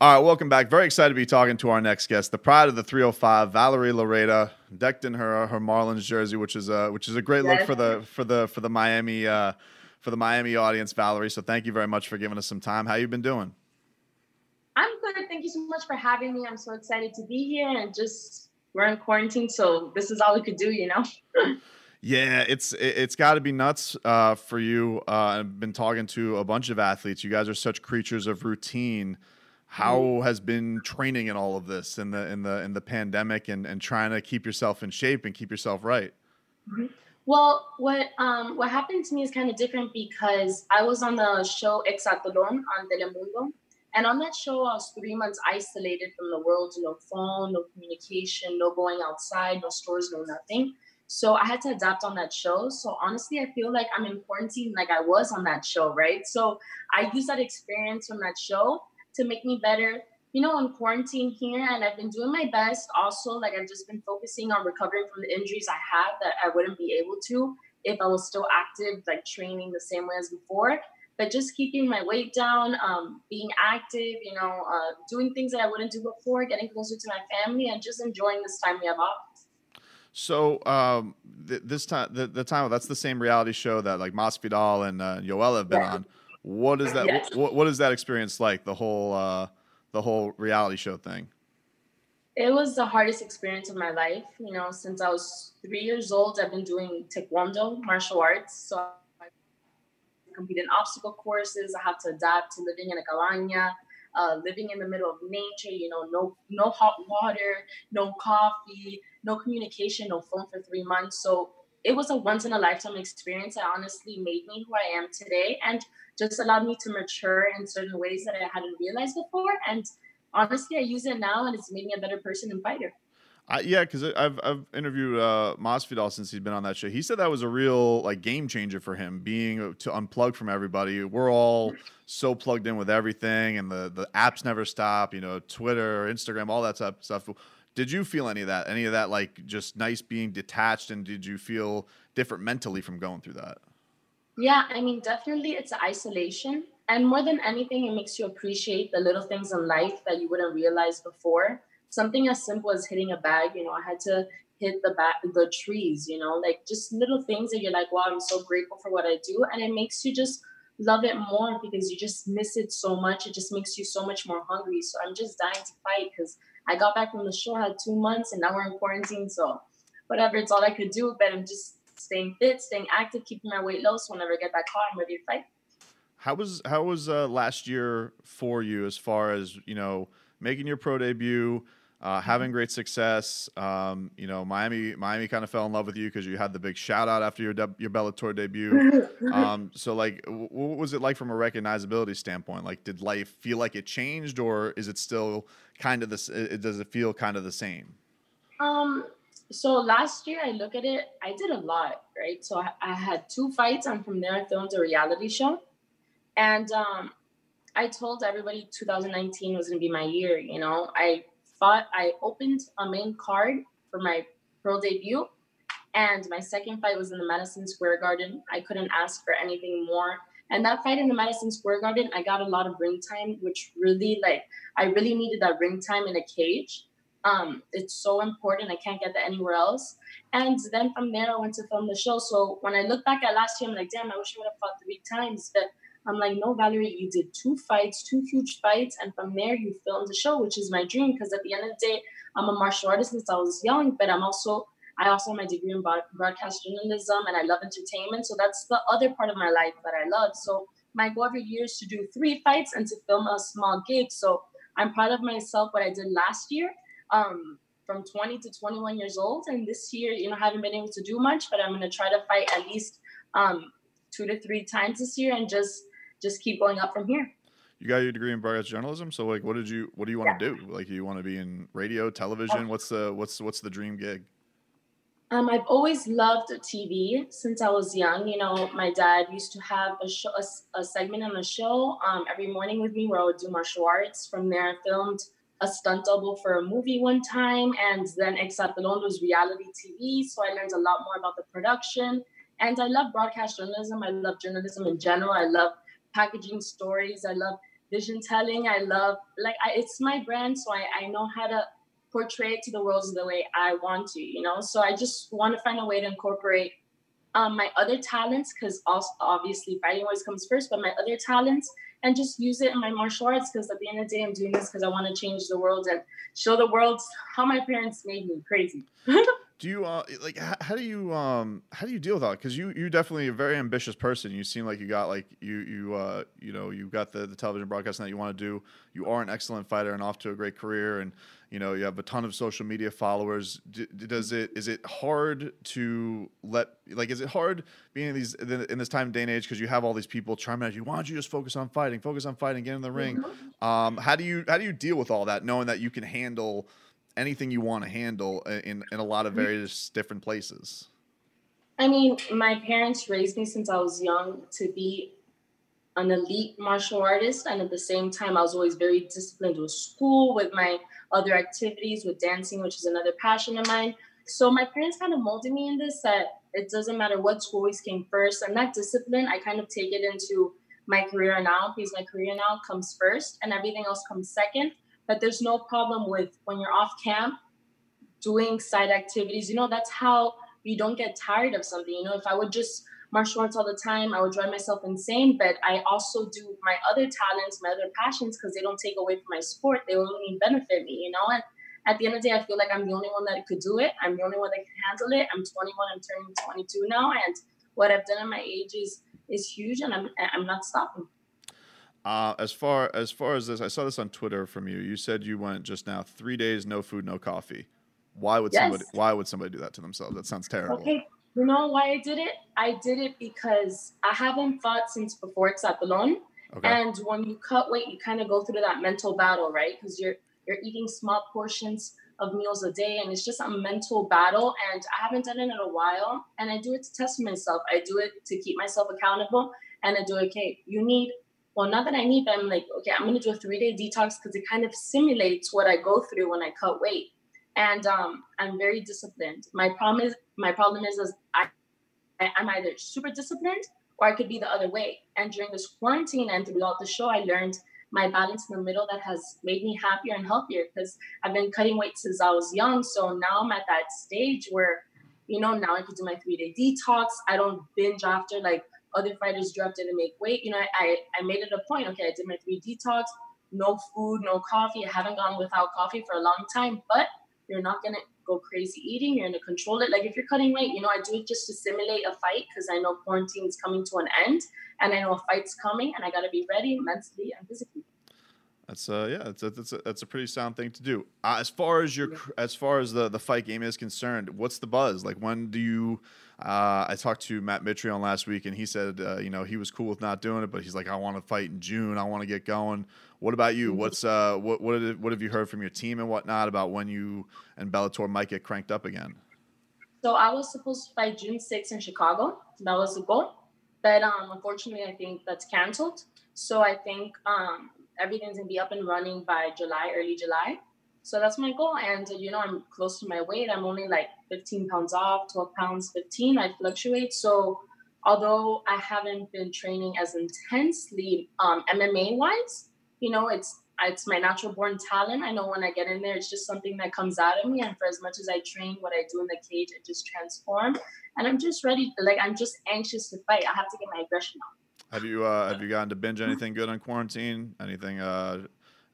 All right, welcome back. Very excited to be talking to our next guest, the pride of the 305, Valerie Loureda, decked in her her Marlins jersey, which is a which is a great look for the for the for the Miami uh, for the Miami audience, Valerie. So thank you very much for giving us some time. How you been doing? I'm good. Thank you so much for having me. I'm so excited to be here and just we're in quarantine, so this is all we could do, you know. Yeah, it's it's got to be nuts uh, for you. Uh, I've been talking to a bunch of athletes. You guys are such creatures of routine how has been training in all of this in the in the in the pandemic and and trying to keep yourself in shape and keep yourself right? Mm-hmm. well what um what happened to me is kind of different because i was on the show exatlon on telemundo and on that show i was three months isolated from the world no phone no communication no going outside no stores no nothing. So i had to adapt on that show. So honestly i feel like i'm in quarantine like i was on that show right? So i use that experience from that show to make me better. You know, I'm quarantine here and I've been doing my best. Also, like I've just been focusing on recovering from the injuries I have that I wouldn't be able to if I was still active, like training the same way as before. But just keeping my weight down, um, being active, you know, uh, doing things that I wouldn't do before, getting closer to my family, and just enjoying this time we have off. So um, th- this time, the, the, time that's the same reality show that like Masvidal and uh, Yoel have been yeah. on. What is that? Yes. What, what is that experience like? The whole uh, the whole reality show thing. It was the hardest experience of my life. You know, since I was three years old, I've been doing taekwondo, martial arts. So I compete in obstacle courses. I have to adapt to living in a cabaña, uh, living in the middle of nature. You know, no no hot water, no coffee, no communication, no phone for three months. So it was a once in a lifetime experience that honestly made me who I am today and just allowed me to mature in certain ways that I hadn't realized before. And honestly, I use it now and it's made me a better person and fighter. Yeah, because I've I've interviewed uh, Masvidal since he's been on that show. He said that was a real like game changer for him, being uh, to unplug from everybody. We're all so plugged in with everything, and the the apps never stop. You know, Twitter, Instagram, all that stuff. Did you feel any of that? Any of that like just nice being detached, and did you feel different mentally from going through that? Yeah, I mean, definitely it's isolation. And more than anything, it makes you appreciate the little things in life that you wouldn't realize before. Something as simple as hitting a bag, you know, I had to hit the back the trees, you know, like just little things that you're like, wow, I'm so grateful for what I do. And it makes you just love it more because you just miss it so much. It just makes you so much more hungry. So I'm just dying to fight because I got back from the show, had two months, and now we're in quarantine. So whatever, it's all I could do. But I'm just staying fit, staying active, keeping my weight low. So whenever I get back home, I'm ready to fight. How was how was uh, last year for you as far as you know making your pro debut? Uh, having great success. Um, you know, Miami, Miami kind of fell in love with you because you had the big shout out after your de- your Bellator debut. um, so, like, w- what was it like from a recognizability standpoint? Like, did life feel like it changed, or is it still kind of this? It, does it feel kind of the same? Um. So last year, I look at it. I did a lot, right? So I, I had two fights, and from there, I filmed a reality show, and um, I told everybody 2019 was going to be my year. You know, I fought, I opened a main card for my pro debut. And my second fight was in the Madison Square Garden. I couldn't ask for anything more. And that fight in the Madison Square Garden, I got a lot of ring time, which really like I really needed that ring time in a cage. Um, it's so important. I can't get that anywhere else. And then from there, I went to film the show. So when I look back at last year, I'm like, damn, I wish I would have fought three times. But I'm like, no, Valerie, you did two fights, two huge fights, and from there you filmed the show, which is my dream. Because at the end of the day, I'm a martial artist since I was young, but I'm also I also have my degree in broadcast journalism, and I love entertainment. So that's the other part of my life that I love. So my goal every year is to do three fights and to film a small gig. So I'm proud of myself what I did last year. Um, from 20 to 21 years old, and this year, you know, I haven't been able to do much, but I'm to try to fight at least um, two to three times this year and just just keep going up from here. You got your degree in broadcast journalism, so like, what did you what do you want yeah. to do? Like, you want to be in radio, television? Oh. What's the what's what's the dream gig? Um, I've always loved TV since I was young. You know, my dad used to have a show, a, a segment on a show um, every morning with me where I would do martial arts. From there, I filmed a stunt double for a movie one time, and then Exatlon was reality TV. So I learned a lot more about the production. And I love broadcast journalism. I love journalism in general. I love packaging stories. I love vision telling. I love like I, it's my brand, so I, I know how to portray it to the world the way I want to, you know. So I just want to find a way to incorporate um, my other talents, because also obviously fighting always comes first, but my other talents and just use it in my martial arts because at the end of the day, I'm doing this because I want to change the world and show the world how my parents made me crazy. do you uh like how, how, do you um how do you deal with that? Because you you definitely a very ambitious person. You seem like you got like you you uh you know you got the the television broadcasting that you want to do. You are an excellent fighter and off to a great career and you know you have a ton of social media followers. D- does it is it hard to let like is it hard being in these in this time day and age because you have all these people trying at you why don't you just focus on fighting focus on fighting get in the ring? Mm-hmm. um how do you how do you deal with all that knowing that you can handle anything you want to handle uh, in in a lot of mm. various different places? I mean, my parents raised me since I was young to be an elite martial artist, and at the same time, I was always very disciplined with school, with my other activities, with dancing, which is another passion of mine. So my parents kind of molded me in this that it doesn't matter what school always came first, and that discipline I kind of take it into my career now because my career now comes first, and everything else comes second but there's no problem with when you're off camp doing side activities. You know, that's how you don't get tired of something. You know, if I would just martial arts all the time, I would drive myself insane. But I also do my other talents, my other passions, because they don't take away from my sport. They only benefit me, you know? And at the end of the day, I feel like I'm the only one that could do it. I'm the only one that can handle it. I'm 21, I'm turning 22 now. And what I've done at my age is, is huge, and I'm, I'm not stopping. Uh, as far as far as this, I saw this on Twitter from you. You said you went just now three days, no food, no coffee. Why would yes. somebody Why would somebody do that to themselves? That sounds terrible. Okay, you know why I did it? I did it because I haven't fought since before Exatlon. Okay. And when you cut weight, you kind of go through that mental battle, right? Because you're you're eating small portions of meals a day, and it's just a mental battle. And I haven't done it in a while, and I do it to test myself. I do it to keep myself accountable, and I do it. Okay, you need well, not that I need, I'm like, okay, I'm gonna do a three day detox because it kind of simulates what I go through when I cut weight. And um, I'm very disciplined. My problem is, my problem is, is I, I'm either super disciplined or I could be the other way. And during this quarantine and throughout the show, I learned my balance in the middle that has made me happier and healthier because I've been cutting weight since I was young. So now I'm at that stage where, you know, now I can do my three day detox. I don't binge after like other fighters dropped it to make weight. You know, I, I made it a point. Okay, I did my three detox, no food, no coffee. I haven't gone without coffee for a long time, but you're not gonna go crazy eating. You're gonna control it. Like if you're cutting weight, you know, I do it just to simulate a fight because I know quarantine is coming to an end, and I know a fight's coming, and I gotta be ready mentally and physically. That's uh yeah, that's a, that's a, that's a pretty sound thing to do. Uh, as far as your as far as the the fight game is concerned, what's the buzz? Like when do you? Uh, I talked to Matt Mitrione last week, and he said uh, you know he was cool with not doing it, but he's like I want to fight in June. I want to get going. What about you? Mm-hmm. What's uh what what did, what have you heard from your team and whatnot about when you and Bellator might get cranked up again? So I was supposed to fight June 6th in Chicago. That was the goal, but um unfortunately I think that's canceled. So I think um everything's gonna be up and running by July, early July. So that's my goal. And you know, I'm close to my weight. I'm only like 15 pounds off, 12 pounds, 15. I fluctuate. So although I haven't been training as intensely um, MMA wise, you know, it's it's my natural born talent. I know when I get in there, it's just something that comes out of me. And for as much as I train, what I do in the cage, it just transforms. And I'm just ready. Like I'm just anxious to fight. I have to get my aggression out. Have you uh, have you gotten to binge anything good on quarantine? Anything uh,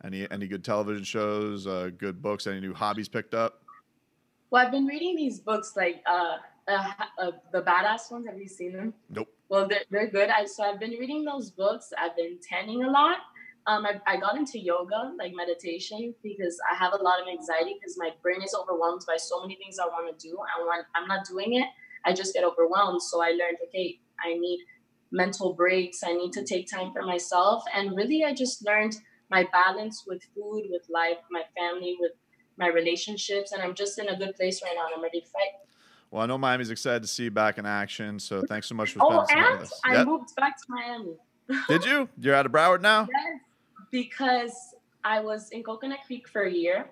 any any good television shows? Uh, good books? Any new hobbies picked up? Well, I've been reading these books like uh, uh, uh, the badass ones. Have you seen them? Nope. Well, they're, they're good. I, so I've been reading those books. I've been tanning a lot. Um, I, I got into yoga, like meditation, because I have a lot of anxiety because my brain is overwhelmed by so many things I want to do. And when I'm not doing it, I just get overwhelmed. So I learned, okay, I need mental breaks. I need to take time for myself. And really, I just learned my balance with food, with life, my family, with my relationships. And I'm just in a good place right now. And I'm ready to fight. Well, I know Miami's excited to see you back in action. So thanks so much for oh, spending oh, time with us. I yep. moved back to Miami. Did you? You're out of Broward now? Yes, because I was in Coconut Creek for a year,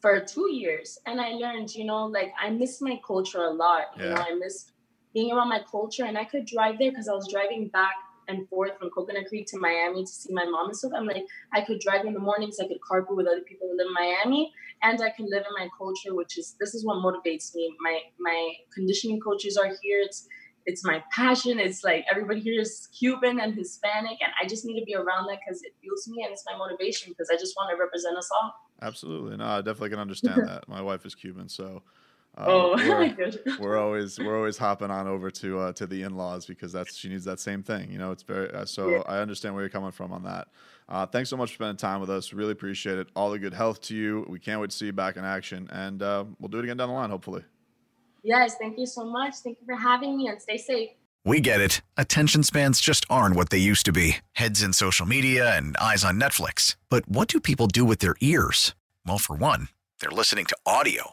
for two years. And I learned, you know, like I miss my culture a lot. Yeah. You know, I miss being around my culture and I could drive there because I was driving back and forth from Coconut Creek to Miami to see my mom and stuff. I'm like, I could drive in the mornings, I could carpool with other people who live in Miami, and I can live in my culture, which is this is what motivates me. My my conditioning coaches are here. It's it's my passion. It's like everybody here is Cuban and Hispanic, and I just need to be around that because it fuels me and it's my motivation because I just want to represent us all. Absolutely, no, I definitely can understand that. My wife is Cuban, so uh, oh, we're, we're, always we're always hopping on over to uh, to the in laws because that's she needs that same thing. You know, it's very uh, so. Yeah. I understand where you're coming from on that. Uh, thanks so much for spending time with us. Really appreciate it. All the good health to you. We can't wait to see you back in action, and uh, we'll do it again down the line, hopefully. Yes, thank you so much. Thank you for having me, and stay safe. We get it. Attention spans just aren't what they used to be. Heads in social media and eyes on Netflix. But what do people do with their ears? Well, for one, they're listening to audio.